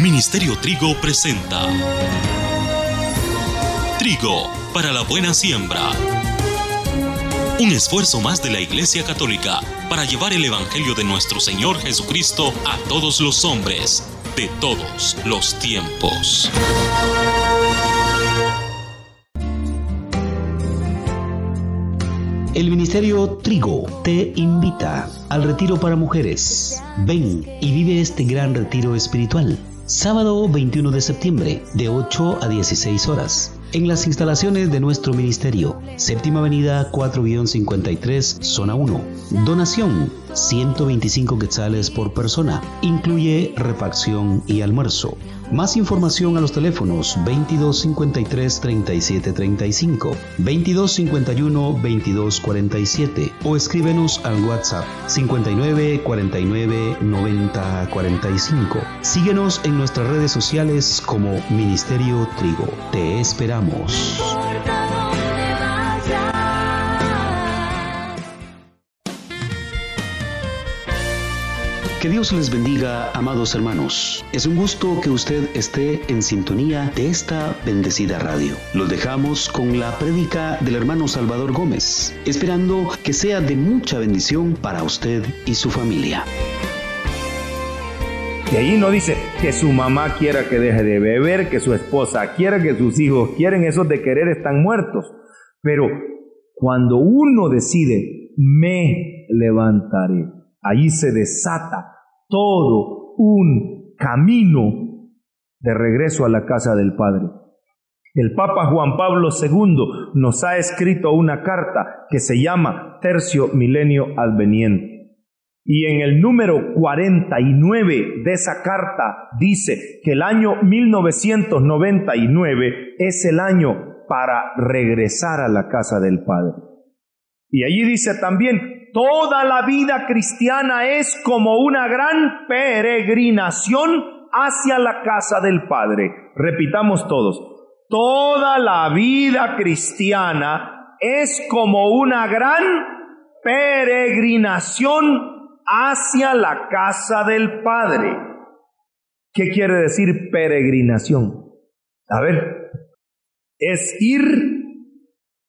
Ministerio Trigo presenta Trigo para la buena siembra. Un esfuerzo más de la Iglesia Católica para llevar el Evangelio de nuestro Señor Jesucristo a todos los hombres de todos los tiempos. El Ministerio Trigo te invita al retiro para mujeres. Ven y vive este gran retiro espiritual. Sábado 21 de septiembre, de 8 a 16 horas en las instalaciones de nuestro ministerio, Séptima Avenida 4-53, Zona 1. Donación 125 quetzales por persona. Incluye refacción y almuerzo. Más información a los teléfonos 2253 3735, 2251 2247 o escríbenos al WhatsApp 59 49 90 45. Síguenos en nuestras redes sociales como Ministerio Trigo. Te esperamos. Que Dios les bendiga, amados hermanos. Es un gusto que usted esté en sintonía de esta bendecida radio. Los dejamos con la prédica del hermano Salvador Gómez, esperando que sea de mucha bendición para usted y su familia. Y ahí no dice que su mamá quiera que deje de beber, que su esposa quiera, que sus hijos quieren, esos de querer están muertos. Pero cuando uno decide, me levantaré Ahí se desata todo un camino de regreso a la casa del Padre. El Papa Juan Pablo II nos ha escrito una carta que se llama Tercio Milenio Adveniente. Y en el número 49 de esa carta dice que el año 1999 es el año para regresar a la casa del Padre. Y allí dice también Toda la vida cristiana es como una gran peregrinación hacia la casa del Padre. Repitamos todos. Toda la vida cristiana es como una gran peregrinación hacia la casa del Padre. ¿Qué quiere decir peregrinación? A ver, es ir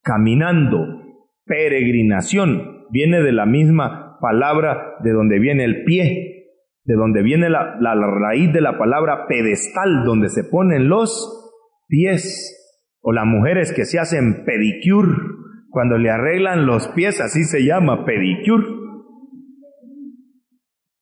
caminando, peregrinación viene de la misma palabra de donde viene el pie, de donde viene la, raíz de la palabra pedestal, donde se ponen los pies, o las mujeres que se hacen pedicure, cuando le arreglan los pies, así se llama pedicure.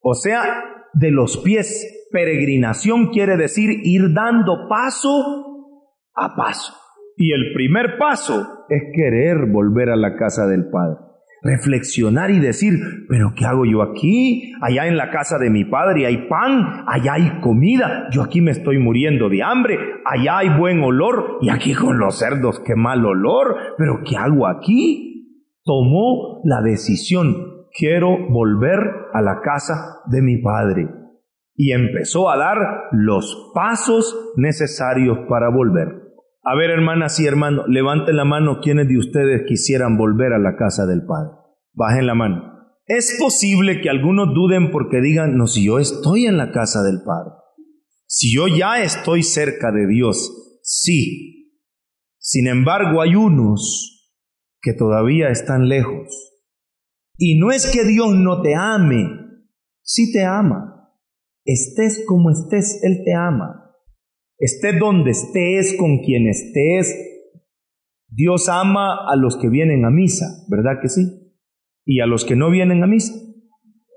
O sea, de los pies, peregrinación quiere decir ir dando paso a paso. Y el primer paso es querer volver a la casa del Padre reflexionar y decir, pero ¿qué hago yo aquí? Allá en la casa de mi padre hay pan, allá hay comida, yo aquí me estoy muriendo de hambre, allá hay buen olor y aquí con los cerdos qué mal olor, pero ¿qué hago aquí? Tomó la decisión, quiero volver a la casa de mi padre y empezó a dar los pasos necesarios para volver. A ver, hermanas y hermanos, levanten la mano quienes de ustedes quisieran volver a la casa del Padre. Bajen la mano. Es posible que algunos duden porque digan, no, si yo estoy en la casa del Padre, si yo ya estoy cerca de Dios, sí. Sin embargo, hay unos que todavía están lejos. Y no es que Dios no te ame, sí te ama. Estés como estés, Él te ama. Estés donde estés, con quien estés, Dios ama a los que vienen a misa, ¿verdad que sí? Y a los que no vienen a misa,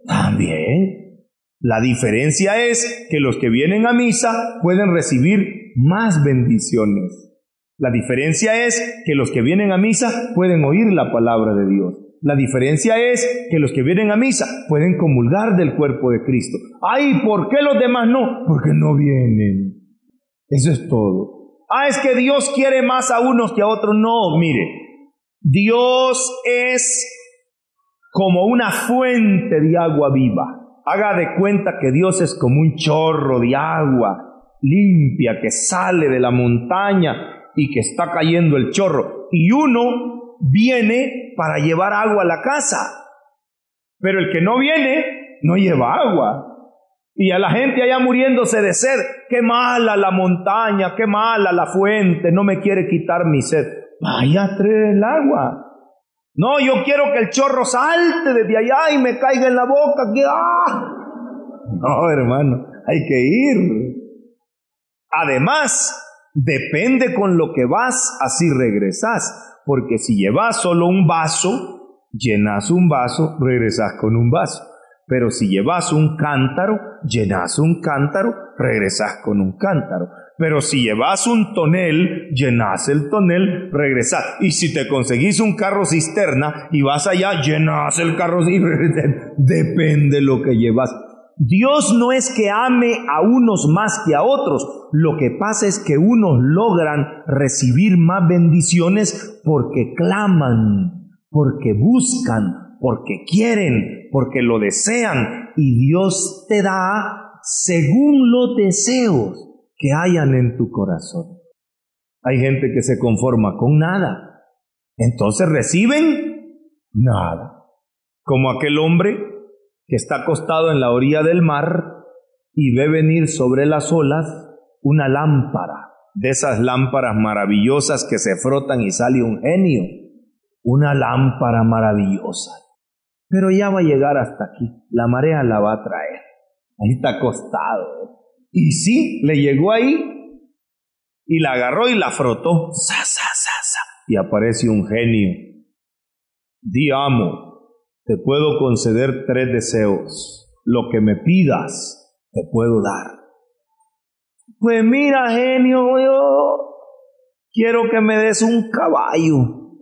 también. La diferencia es que los que vienen a misa pueden recibir más bendiciones. La diferencia es que los que vienen a misa pueden oír la palabra de Dios. La diferencia es que los que vienen a misa pueden comulgar del cuerpo de Cristo. Ay, ¿por qué los demás no? Porque no vienen. Eso es todo. Ah, es que Dios quiere más a unos que a otros. No, mire, Dios es como una fuente de agua viva. Haga de cuenta que Dios es como un chorro de agua limpia que sale de la montaña y que está cayendo el chorro. Y uno viene para llevar agua a la casa. Pero el que no viene, no lleva agua. Y a la gente allá muriéndose de sed, qué mala la montaña, qué mala la fuente, no me quiere quitar mi sed. Vaya, traer el agua. No, yo quiero que el chorro salte desde allá y me caiga en la boca. Que, ¡ah! No, hermano, hay que ir. Además, depende con lo que vas, así regresas. Porque si llevas solo un vaso, llenas un vaso, regresas con un vaso. Pero si llevas un cántaro, llenas un cántaro, regresas con un cántaro. Pero si llevas un tonel, llenas el tonel, regresas. Y si te conseguís un carro cisterna y vas allá, llenas el carro cisterna. Depende lo que llevas. Dios no es que ame a unos más que a otros. Lo que pasa es que unos logran recibir más bendiciones porque claman, porque buscan, porque quieren, porque lo desean y Dios te da según los deseos que hayan en tu corazón. Hay gente que se conforma con nada, entonces reciben nada, como aquel hombre que está acostado en la orilla del mar y ve venir sobre las olas una lámpara, de esas lámparas maravillosas que se frotan y sale un genio, una lámpara maravillosa pero ya va a llegar hasta aquí, la marea la va a traer. Ahí está acostado. Y sí, le llegó ahí y la agarró y la frotó. Y aparece un genio. Di amo, te puedo conceder tres deseos. Lo que me pidas, te puedo dar. Pues mira, genio, yo quiero que me des un caballo.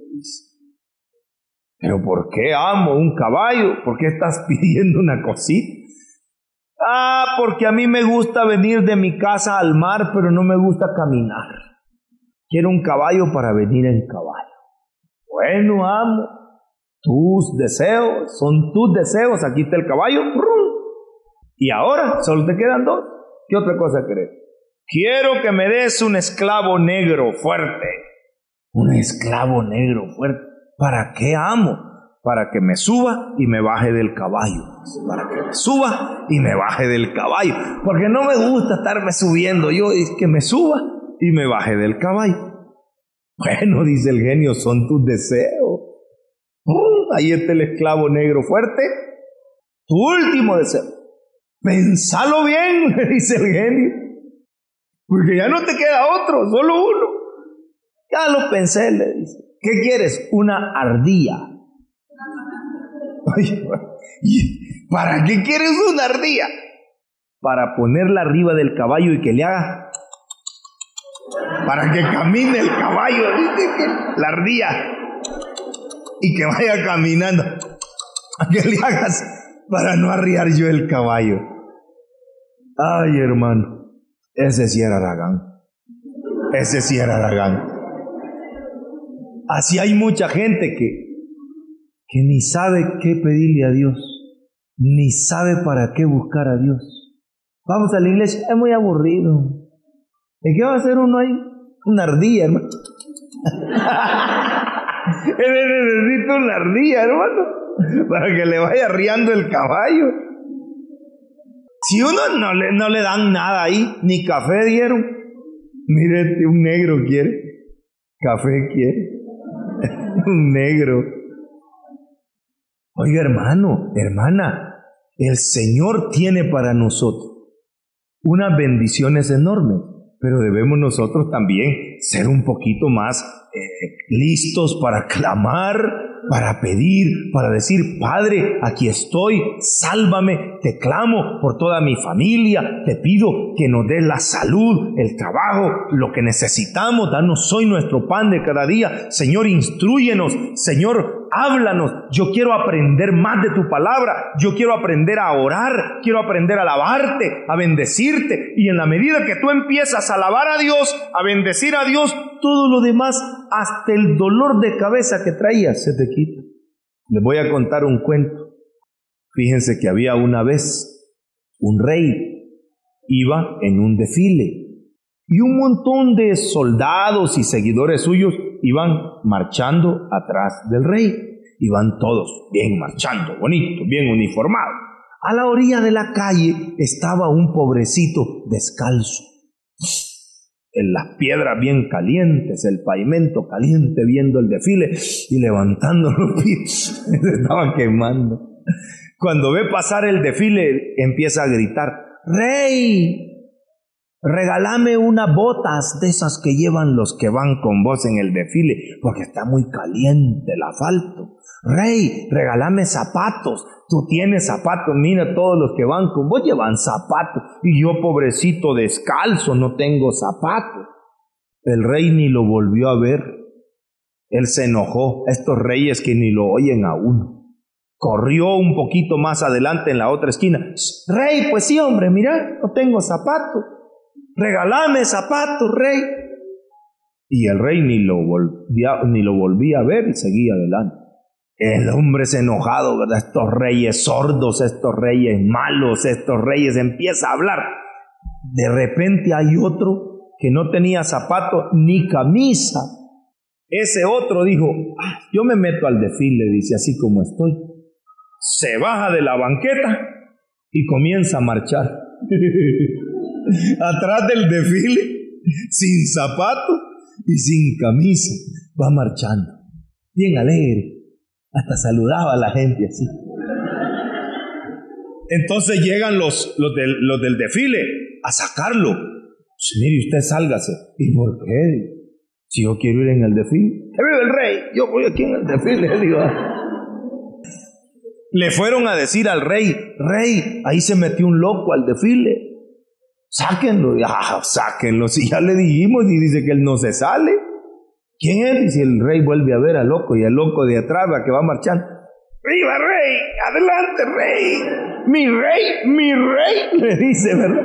Pero ¿por qué amo un caballo? ¿Por qué estás pidiendo una cosita? Ah, porque a mí me gusta venir de mi casa al mar, pero no me gusta caminar. Quiero un caballo para venir en caballo. Bueno, amo. Tus deseos son tus deseos. Aquí está el caballo. Y ahora solo te quedan dos. ¿Qué otra cosa querés? Quiero que me des un esclavo negro fuerte. Un esclavo negro fuerte. ¿Para qué amo? Para que me suba y me baje del caballo. Para que me suba y me baje del caballo. Porque no me gusta estarme subiendo yo, es que me suba y me baje del caballo. Bueno, dice el genio, son tus deseos. ahí está el esclavo negro fuerte. Tu último deseo. Pensalo bien, le dice el genio. Porque ya no te queda otro, solo uno. Ya lo pensé, le dice. ¿Qué quieres? Una ardilla. ¿Para qué quieres una ardilla? Para ponerla arriba del caballo y que le haga. Para que camine el caballo, La ardilla. Y que vaya caminando. Que le hagas para no arriar yo el caballo. Ay, hermano. Ese sí era Aragán. Ese sí era Aragán. Así hay mucha gente que, que ni sabe qué pedirle a Dios, ni sabe para qué buscar a Dios. Vamos a la iglesia, es muy aburrido. ¿Y qué va a hacer uno ahí? Una ardilla, hermano. Necesito una ardilla, hermano, para que le vaya riando el caballo. Si uno no le, no le dan nada ahí, ni café dieron. Mire, un negro quiere, café quiere un negro. Oiga, hermano, hermana, el Señor tiene para nosotros unas bendiciones enormes, pero debemos nosotros también ser un poquito más eh, listos para clamar, para pedir, para decir, Padre, aquí estoy, sálvame, te clamo por toda mi familia, te pido que nos dé la salud, el trabajo, lo que necesitamos, danos hoy nuestro pan de cada día. Señor, instruyenos, Señor, háblanos. Yo quiero aprender más de tu palabra, yo quiero aprender a orar, quiero aprender a alabarte, a bendecirte. Y en la medida que tú empiezas a alabar a Dios, a bendecir a Dios, todo lo demás, hasta el dolor de cabeza que traías, se te quita. Les voy a contar un cuento. Fíjense que había una vez un rey, iba en un desfile y un montón de soldados y seguidores suyos iban marchando atrás del rey. Iban todos bien marchando, bonito, bien uniformados. A la orilla de la calle estaba un pobrecito descalzo. En las piedras bien calientes, el pavimento caliente viendo el desfile y levantando los pies. Se estaban quemando. Cuando ve pasar el desfile empieza a gritar, Rey, regálame unas botas de esas que llevan los que van con vos en el desfile, porque está muy caliente el asfalto. Rey, regálame zapatos. Tú tienes zapatos, mira todos los que van con vos llevan zapatos. Y yo, pobrecito, descalzo, no tengo zapatos. El rey ni lo volvió a ver. Él se enojó, estos reyes que ni lo oyen a uno. Corrió un poquito más adelante en la otra esquina. Rey, pues sí, hombre, mira, no tengo zapatos. Regálame zapatos, rey. Y el rey ni lo, volvía, ni lo volvía a ver y seguía adelante. El hombre es enojado, ¿verdad? Estos reyes sordos, estos reyes malos, estos reyes empieza a hablar. De repente hay otro que no tenía zapatos ni camisa. Ese otro dijo, ah, yo me meto al desfile, dice, así como estoy. Se baja de la banqueta y comienza a marchar. Atrás del desfile, sin zapatos y sin camisa, va marchando. Bien alegre hasta saludaba a la gente así. Entonces llegan los, los, del, los del desfile a sacarlo. Pues mire, usted sálgase. ¿Y por qué? Si yo quiero ir en el desfile. ¡Que vive el rey! Yo voy aquí en el desfile. Digo. Le fueron a decir al rey, rey, ahí se metió un loco al desfile. Sáquenlo. Ah, sáquenlo. Si ya le dijimos y dice que él no se sale. ¿Quién es? Si el rey vuelve a ver al loco y el loco de atrás va que va marchando. ¡Viva rey! ¡Adelante rey! ¡Mi rey! ¡Mi rey! Le dice, ¿verdad?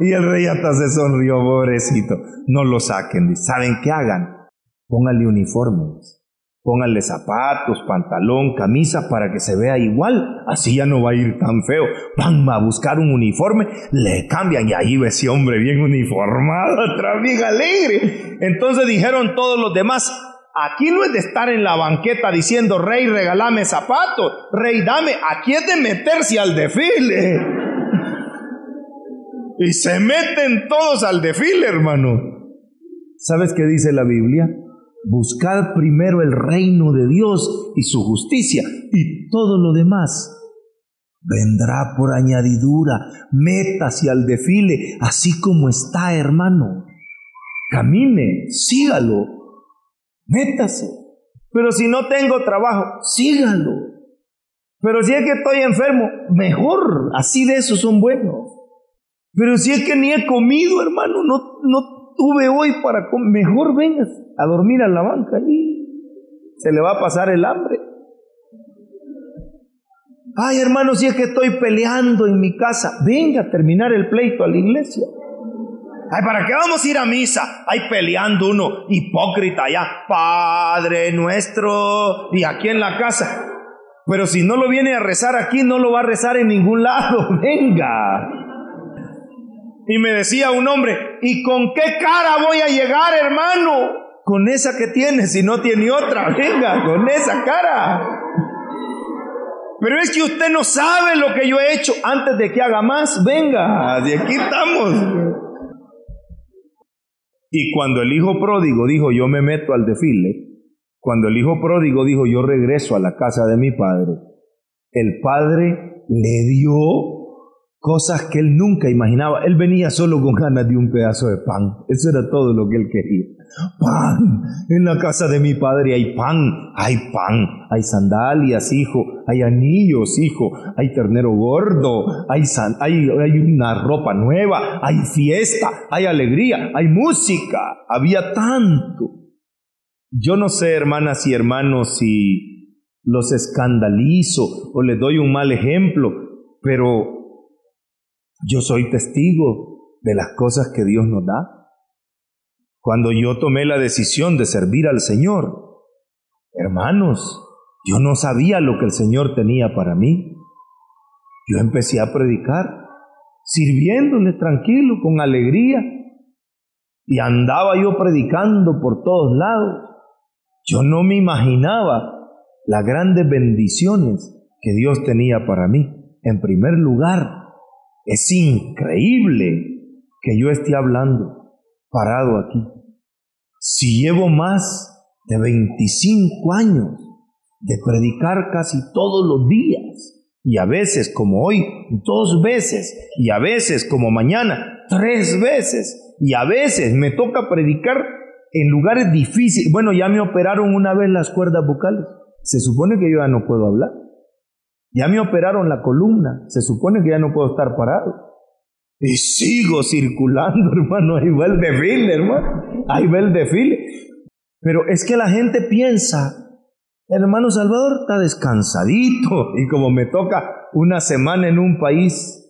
Y el rey hasta se sonrió, pobrecito. No lo saquen. ¿Saben qué hagan? Pónganle uniformes. Pónganle zapatos, pantalón, camisa para que se vea igual. Así ya no va a ir tan feo. Van a buscar un uniforme, le cambian y ahí ve ese hombre bien uniformado, atrás bien alegre. Entonces dijeron todos los demás, aquí no es de estar en la banqueta diciendo, rey, regálame zapatos, rey, dame, aquí es de meterse al desfile. Y se meten todos al desfile, hermano. ¿Sabes qué dice la Biblia? Buscad primero el reino de Dios y su justicia, y todo lo demás vendrá por añadidura. Métase al desfile, así como está, hermano. Camine, sígalo, métase. Pero si no tengo trabajo, sígalo. Pero si es que estoy enfermo, mejor, así de eso son buenos. Pero si es que ni he comido, hermano, no, no tuve hoy para comer, mejor vengas a dormir a la banca y se le va a pasar el hambre. Ay, hermano, si es que estoy peleando en mi casa, venga a terminar el pleito a la iglesia. Ay, ¿para qué vamos a ir a misa? Ay, peleando uno, hipócrita ya, Padre nuestro, y aquí en la casa. Pero si no lo viene a rezar aquí, no lo va a rezar en ningún lado. Venga. Y me decía un hombre, ¿y con qué cara voy a llegar, hermano? con esa que tiene, si no tiene otra, venga, con esa cara. Pero es que usted no sabe lo que yo he hecho antes de que haga más, venga, de aquí estamos. Y cuando el hijo pródigo dijo, yo me meto al desfile, cuando el hijo pródigo dijo, yo regreso a la casa de mi padre, el padre le dio cosas que él nunca imaginaba. Él venía solo con ganas de un pedazo de pan. Eso era todo lo que él quería. Pan. En la casa de mi padre hay pan. Hay pan. Hay sandalias, hijo. Hay anillos, hijo. Hay ternero gordo. Hay, una ropa nueva. Hay fiesta. Hay alegría. Hay música. Había tanto. Yo no sé, hermanas y hermanos, si los escandalizo o les doy un mal ejemplo, pero yo soy testigo de las cosas que Dios nos da. Cuando yo tomé la decisión de servir al Señor, hermanos, yo no sabía lo que el Señor tenía para mí. Yo empecé a predicar, sirviéndole tranquilo, con alegría, y andaba yo predicando por todos lados. Yo no me imaginaba las grandes bendiciones que Dios tenía para mí. En primer lugar, es increíble que yo esté hablando parado aquí. Si llevo más de 25 años de predicar casi todos los días, y a veces como hoy, dos veces, y a veces como mañana, tres veces, y a veces me toca predicar en lugares difíciles. Bueno, ya me operaron una vez las cuerdas vocales. Se supone que yo ya no puedo hablar. Ya me operaron la columna. Se supone que ya no puedo estar parado. Y sigo circulando, hermano. Ahí va el desfile, hermano. Ahí va el desfile. Pero es que la gente piensa, hermano Salvador está descansadito. Y como me toca una semana en un país,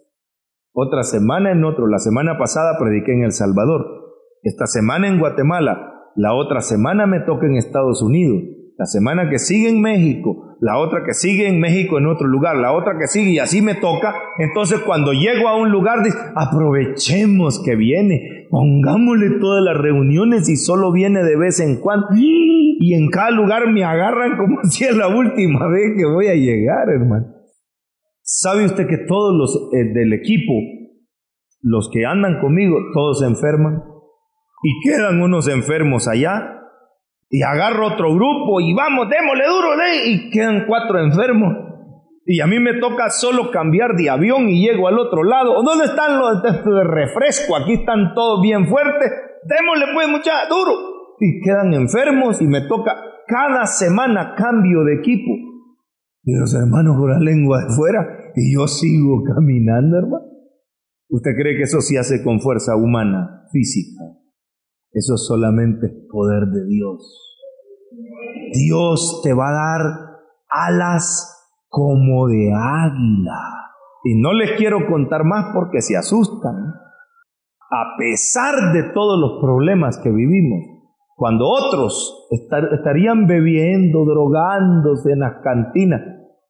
otra semana en otro. La semana pasada prediqué en El Salvador. Esta semana en Guatemala. La otra semana me toca en Estados Unidos. La semana que sigue en México. La otra que sigue en México en otro lugar. La otra que sigue y así me toca. Entonces cuando llego a un lugar, aprovechemos que viene. Pongámosle todas las reuniones y solo viene de vez en cuando. Y en cada lugar me agarran como si es la última vez que voy a llegar, hermano. ¿Sabe usted que todos los eh, del equipo, los que andan conmigo, todos se enferman? y quedan unos enfermos allá, y agarro otro grupo y vamos, démosle duro, de, y quedan cuatro enfermos. Y a mí me toca solo cambiar de avión y llego al otro lado. ¿Dónde están los de refresco? Aquí están todos bien fuertes. Démosle pues mucha duro. Y quedan enfermos y me toca cada semana cambio de equipo. Y los hermanos con la lengua de fuera y yo sigo caminando, hermano. ¿Usted cree que eso se hace con fuerza humana, física? Eso solamente es poder de Dios. Dios te va a dar alas como de águila. Y no les quiero contar más porque se asustan. A pesar de todos los problemas que vivimos, cuando otros estarían bebiendo, drogándose en las cantinas,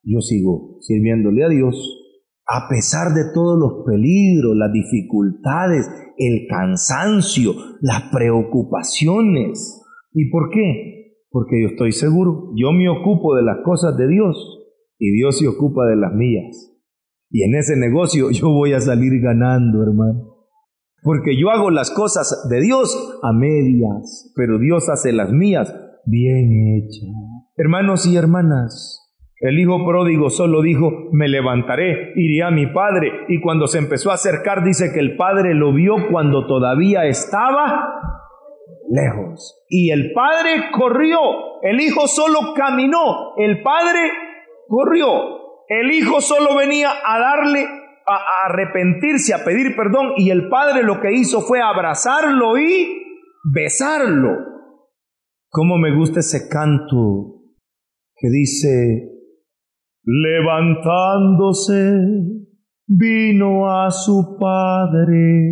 yo sigo sirviéndole a Dios. A pesar de todos los peligros, las dificultades, el cansancio, las preocupaciones. ¿Y por qué? Porque yo estoy seguro, yo me ocupo de las cosas de Dios y Dios se ocupa de las mías. Y en ese negocio yo voy a salir ganando, hermano. Porque yo hago las cosas de Dios a medias, pero Dios hace las mías bien hechas. Hermanos y hermanas, el hijo pródigo solo dijo, me levantaré, iré a mi padre. Y cuando se empezó a acercar, dice que el padre lo vio cuando todavía estaba lejos. Y el padre corrió, el hijo solo caminó, el padre corrió. El hijo solo venía a darle, a, arrepentirse, a pedir perdón. Y el padre lo que hizo fue abrazarlo y besarlo. ¿Cómo me gusta ese canto que dice, Levantándose, vino a su padre.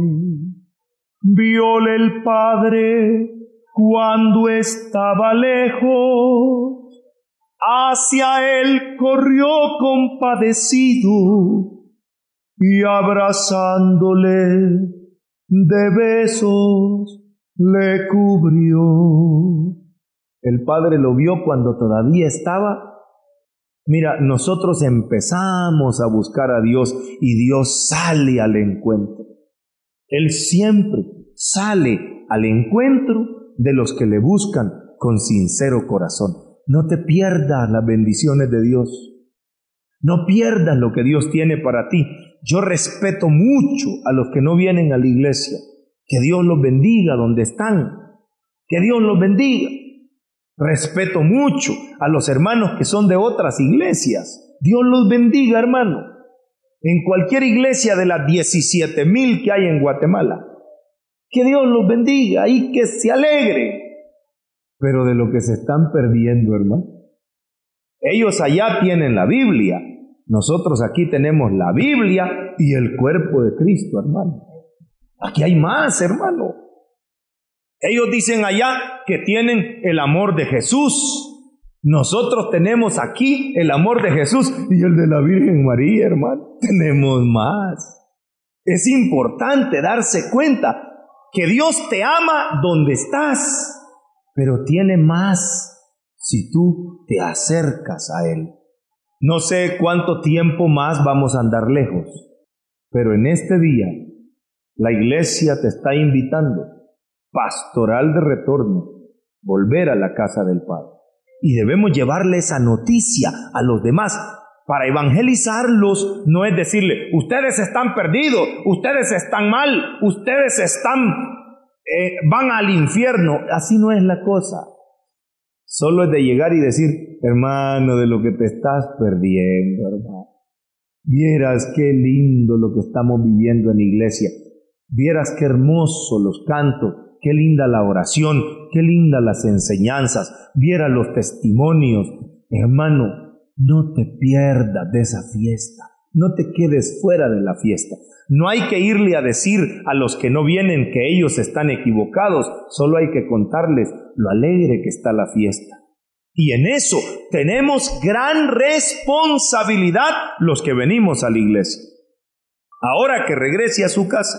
Viole el padre cuando estaba lejos. Hacia él corrió compadecido y abrazándole de besos le cubrió. El padre lo vio cuando todavía estaba Mira, nosotros empezamos a buscar a Dios y Dios sale al encuentro. Él siempre sale al encuentro de los que le buscan con sincero corazón. No te pierdas las bendiciones de Dios. No pierdas lo que Dios tiene para ti. Yo respeto mucho a los que no vienen a la iglesia. Que Dios los bendiga donde están. Que Dios los bendiga. Respeto mucho a los hermanos que son de otras iglesias. Dios los bendiga, hermano. En cualquier iglesia de las 17 mil que hay en Guatemala. Que Dios los bendiga y que se alegre. Pero de lo que se están perdiendo, hermano. Ellos allá tienen la Biblia. Nosotros aquí tenemos la Biblia y el cuerpo de Cristo, hermano. Aquí hay más, hermano. Ellos dicen allá que tienen el amor de Jesús. Nosotros tenemos aquí el amor de Jesús y el de la Virgen María, hermano. Tenemos más. Es importante darse cuenta que Dios te ama donde estás, pero tiene más si tú te acercas a Él. No sé cuánto tiempo más vamos a andar lejos, pero en este día la iglesia te está invitando, pastoral de retorno, volver a la casa del Padre. Y debemos llevarle esa noticia a los demás. Para evangelizarlos no es decirle, ustedes están perdidos, ustedes están mal, ustedes están, eh, van al infierno. Así no es la cosa. Solo es de llegar y decir, hermano, de lo que te estás perdiendo, hermano. Vieras qué lindo lo que estamos viviendo en la iglesia. Vieras qué hermoso los cantos, qué linda la oración, qué linda las enseñanzas. Vieras los testimonios. Hermano, no te pierdas de esa fiesta. No te quedes fuera de la fiesta. No hay que irle a decir a los que no vienen que ellos están equivocados, solo hay que contarles lo alegre que está la fiesta. Y en eso tenemos gran responsabilidad los que venimos a la iglesia. Ahora que regrese a su casa,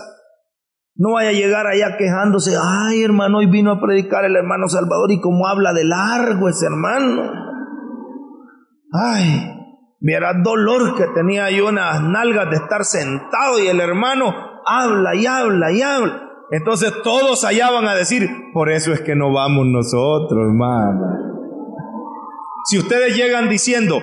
no vaya a llegar allá quejándose, ay hermano, hoy vino a predicar el hermano Salvador y como habla de largo ese hermano. Ay, Viera dolor que tenía yo unas nalgas de estar sentado y el hermano habla y habla y habla. Entonces todos allá van a decir, por eso es que no vamos nosotros, hermano. Si ustedes llegan diciendo,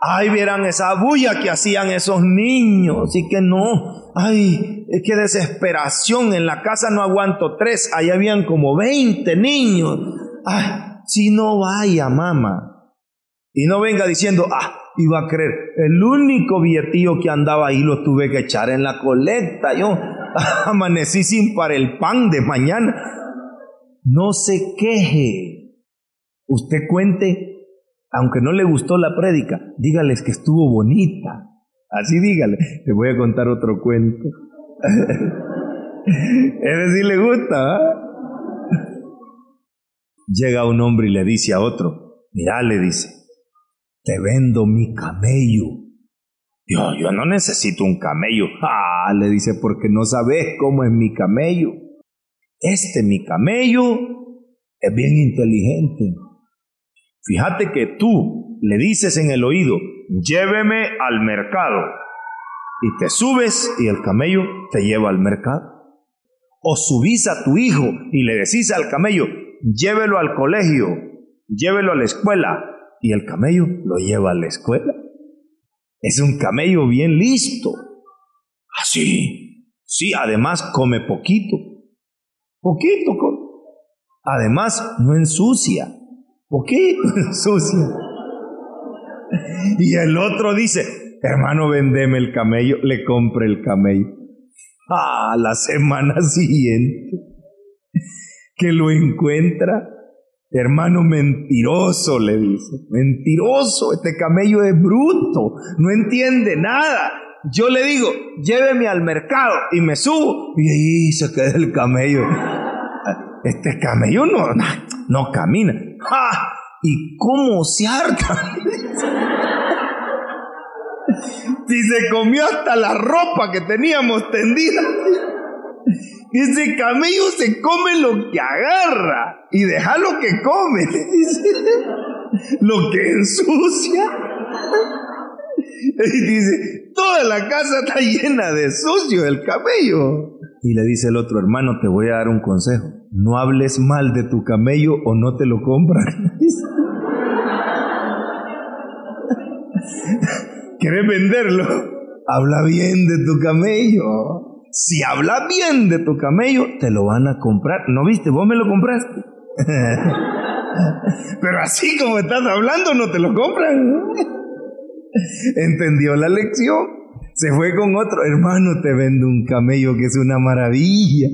ay, vieran esa bulla que hacían esos niños y que no, ay, qué desesperación, en la casa no aguanto tres, allá habían como 20 niños. Ay, si no vaya, mamá. Y no venga diciendo, ah, iba a creer, el único billetillo que andaba ahí lo tuve que echar en la colecta. Yo amanecí sin para el pan de mañana. No se queje. Usted cuente, aunque no le gustó la prédica, dígales que estuvo bonita. Así dígale. Te voy a contar otro cuento. Ese sí le gusta. ¿ah? Llega un hombre y le dice a otro, mira, le dice, te vendo mi camello. Yo, yo no necesito un camello. Ah, le dice, porque no sabes cómo es mi camello. Este mi camello es bien inteligente. Fíjate que tú le dices en el oído, lléveme al mercado. Y te subes y el camello te lleva al mercado. O subís a tu hijo y le decís al camello, llévelo al colegio, llévelo a la escuela, y el camello lo lleva a la escuela. Es un camello bien listo. Así. sí, además come poquito. Poquito. Además no ensucia. Poquito ensucia. Y el otro dice, hermano, vendeme el camello, le compre el camello. Ah, la semana siguiente que lo encuentra Hermano mentiroso, le dice. Mentiroso, este camello es bruto, no entiende nada. Yo le digo, lléveme al mercado y me subo. Y ahí se queda el camello. Este camello no, no, camina. ¿Y cómo se harta? si se comió hasta la ropa que teníamos tendida. Ese camello se come lo que agarra y deja lo que come. lo que ensucia. Y dice, toda la casa está llena de sucio el camello. Y le dice el otro hermano, te voy a dar un consejo. No hables mal de tu camello o no te lo compran. ¿Quieres venderlo? Habla bien de tu camello. Si habla bien de tu camello, te lo van a comprar. ¿No viste? Vos me lo compraste. Pero así como estás hablando, no te lo compran. Entendió la lección. Se fue con otro. Hermano, te vendo un camello que es una maravilla.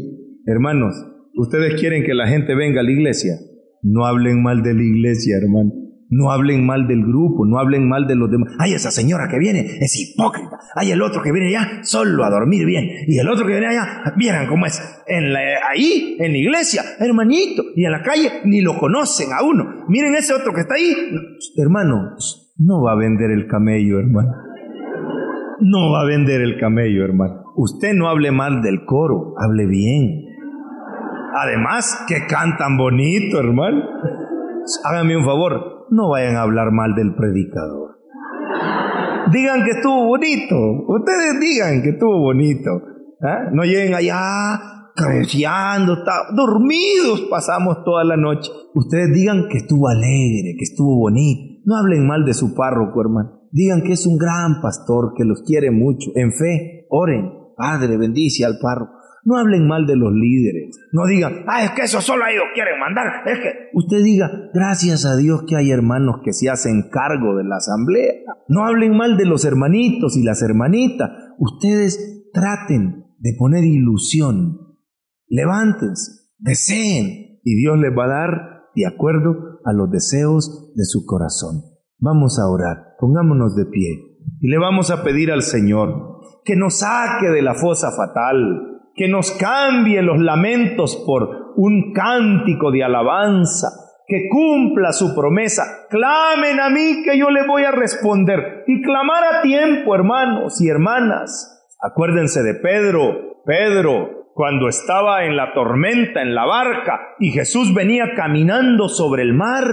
Hermanos, ustedes quieren que la gente venga a la iglesia. No hablen mal de la iglesia, hermano. No hablen mal del grupo, no hablen mal de los demás. Ay, esa señora que viene es hipócrita. Ay, el otro que viene allá solo a dormir bien. Y el otro que viene allá, vieran cómo es. En ahí, en la iglesia, hermanito. Y en la calle ni lo conocen a uno. Miren ese otro que está ahí. Hermano, no va a vender el camello, hermano. No va a vender el camello, hermano. Usted no hable mal del coro, hable bien. Además, que cantan bonito, hermano. Hágame un favor, no vayan a hablar mal del predicador. digan que estuvo bonito. Ustedes digan que estuvo bonito. ¿ah? No lleguen allá cabeceando, dormidos pasamos toda la noche. Ustedes digan que estuvo alegre, que estuvo bonito. No hablen mal de su párroco, hermano. Digan que es un gran pastor, que los quiere mucho. En fe, oren. Padre, bendice al párroco. No hablen mal de los líderes. No digan, ah, es que eso solo ellos quieren mandar. Es que usted diga, gracias a Dios que hay hermanos que se hacen cargo de la asamblea. No hablen mal de los hermanitos y las hermanitas. Ustedes traten de poner ilusión. Levántense, deseen y Dios les va a dar de acuerdo a los deseos de su corazón. Vamos a orar, pongámonos de pie y le vamos a pedir al Señor que nos saque de la fosa fatal, que nos cambie los lamentos por un cántico de alabanza, que cumpla su promesa. Clamen a mí que yo le voy a responder. Y clamar a tiempo, hermanos y hermanas. Acuérdense de Pedro. Pedro, cuando estaba en la tormenta, en la barca, y Jesús venía caminando sobre el mar,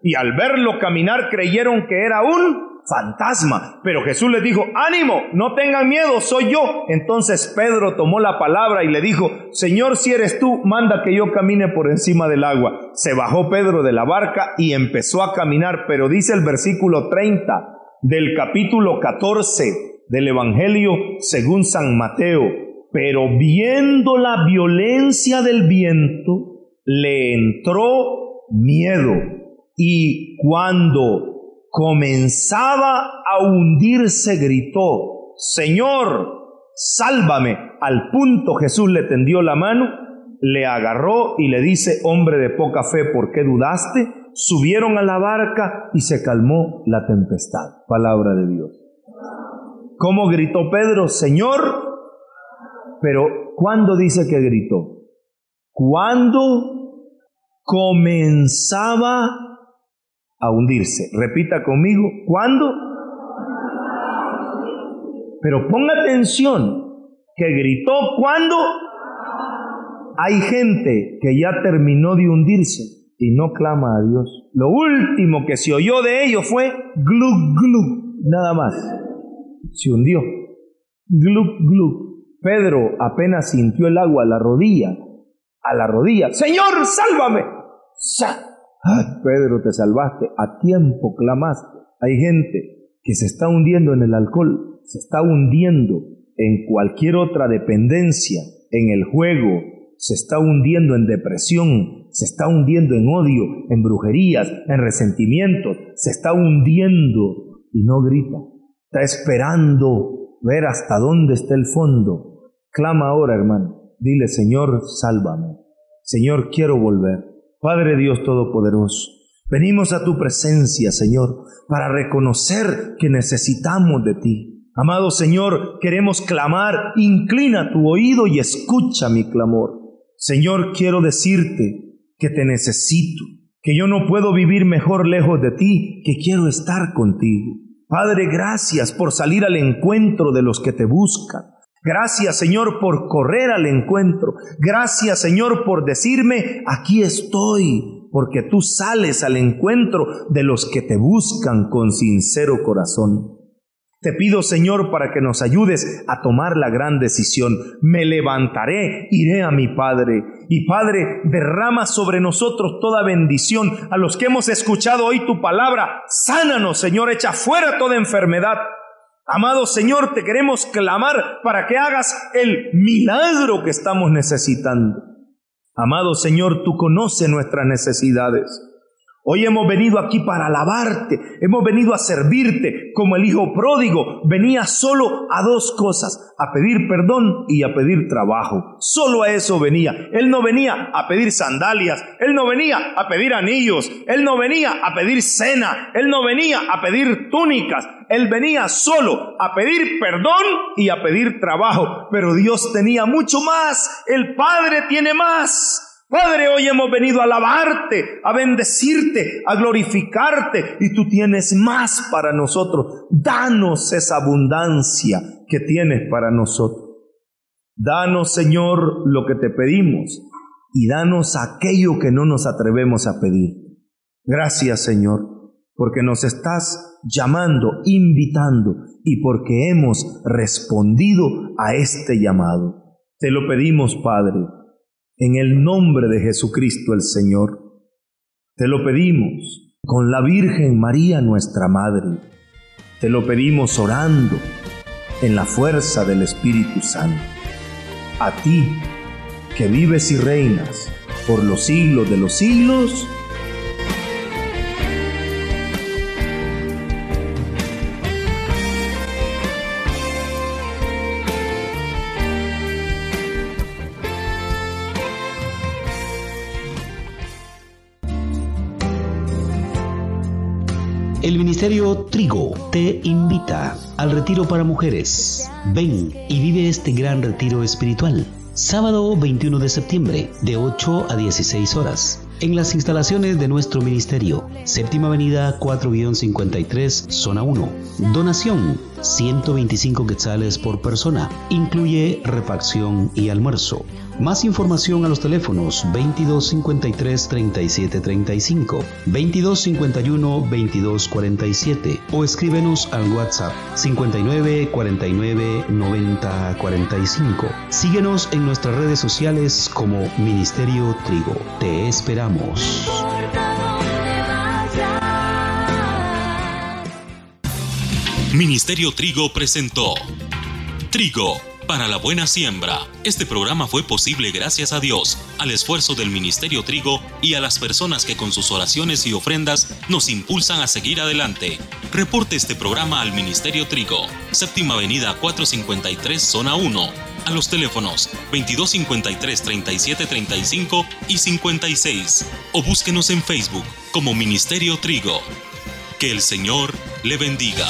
y al verlo caminar creyeron que era un fantasma. Pero Jesús les dijo, ánimo, no tengan miedo, soy yo. Entonces Pedro tomó la palabra y le dijo, Señor, si eres tú, manda que yo camine por encima del agua. Se bajó Pedro de la barca y empezó a caminar, pero dice el versículo 30 del capítulo 14 del Evangelio según San Mateo, pero viendo la violencia del viento, le entró miedo. Y cuando comenzaba a hundirse, gritó, Señor, sálvame. Al punto Jesús le tendió la mano, le agarró y le dice, hombre de poca fe, ¿por qué dudaste? Subieron a la barca y se calmó la tempestad. Palabra de Dios. ¿Cómo gritó Pedro? Señor, pero ¿cuándo dice que gritó? Cuando comenzaba a hundirse. Repita conmigo, ¿cuándo? Pero ponga atención, que gritó ¿cuándo? Hay gente que ya terminó de hundirse y no clama a Dios. Lo último que se oyó de ellos fue glug glug, nada más. Se hundió. Glug glug. Pedro apenas sintió el agua a la rodilla, a la rodilla. Señor, sálvame. Pedro, te salvaste, a tiempo clamaste. Hay gente que se está hundiendo en el alcohol, se está hundiendo en cualquier otra dependencia, en el juego, se está hundiendo en depresión, se está hundiendo en odio, en brujerías, en resentimientos, se está hundiendo y no grita. Está esperando ver hasta dónde está el fondo. Clama ahora, hermano. Dile, Señor, sálvame. Señor, quiero volver. Padre Dios Todopoderoso, venimos a tu presencia, Señor, para reconocer que necesitamos de ti. Amado Señor, queremos clamar, inclina tu oído y escucha mi clamor. Señor, quiero decirte que te necesito, que yo no puedo vivir mejor lejos de ti, que quiero estar contigo. Padre, gracias por salir al encuentro de los que te buscan. Gracias Señor por correr al encuentro. Gracias Señor por decirme, aquí estoy, porque tú sales al encuentro de los que te buscan con sincero corazón. Te pido Señor para que nos ayudes a tomar la gran decisión. Me levantaré, iré a mi Padre. Y Padre, derrama sobre nosotros toda bendición. A los que hemos escuchado hoy tu palabra, sánanos Señor, echa fuera toda enfermedad. Amado Señor, te queremos clamar para que hagas el milagro que estamos necesitando. Amado Señor, tú conoces nuestras necesidades. Hoy hemos venido aquí para alabarte, hemos venido a servirte como el Hijo pródigo venía solo a dos cosas, a pedir perdón y a pedir trabajo. Solo a eso venía. Él no venía a pedir sandalias, él no venía a pedir anillos, él no venía a pedir cena, él no venía a pedir túnicas, él venía solo a pedir perdón y a pedir trabajo. Pero Dios tenía mucho más, el Padre tiene más. Padre, hoy hemos venido a alabarte, a bendecirte, a glorificarte y tú tienes más para nosotros. Danos esa abundancia que tienes para nosotros. Danos, Señor, lo que te pedimos y danos aquello que no nos atrevemos a pedir. Gracias, Señor. porque nos estás llamando, invitando y porque hemos respondido a este llamado. Te lo pedimos, Padre, en el nombre de Jesucristo el Señor. Te lo pedimos con la Virgen María nuestra Madre. Te lo pedimos orando en la fuerza del Espíritu Santo. A ti, que vives y reinas por los siglos de los siglos, Ministerio Trigo te invita al retiro para mujeres. Ven y vive este gran retiro espiritual. Sábado 21 de septiembre, de 8 a 16 horas en las instalaciones de nuestro ministerio, Séptima Avenida 4-53, Zona 1. Donación 125 quetzales por persona. Incluye refacción y almuerzo. Más información a los teléfonos 2253 3735, 2251 2247 o escríbenos al WhatsApp 59 49 90 45. Síguenos en nuestras redes sociales como Ministerio Trigo. Te esperamos. Ministerio Trigo presentó Trigo para la buena siembra. Este programa fue posible gracias a Dios, al esfuerzo del Ministerio Trigo y a las personas que con sus oraciones y ofrendas nos impulsan a seguir adelante. Reporte este programa al Ministerio Trigo, Séptima Avenida 453, Zona 1. A los teléfonos 2253 3735 y 56 o búsquenos en Facebook como Ministerio Trigo. Que el Señor le bendiga.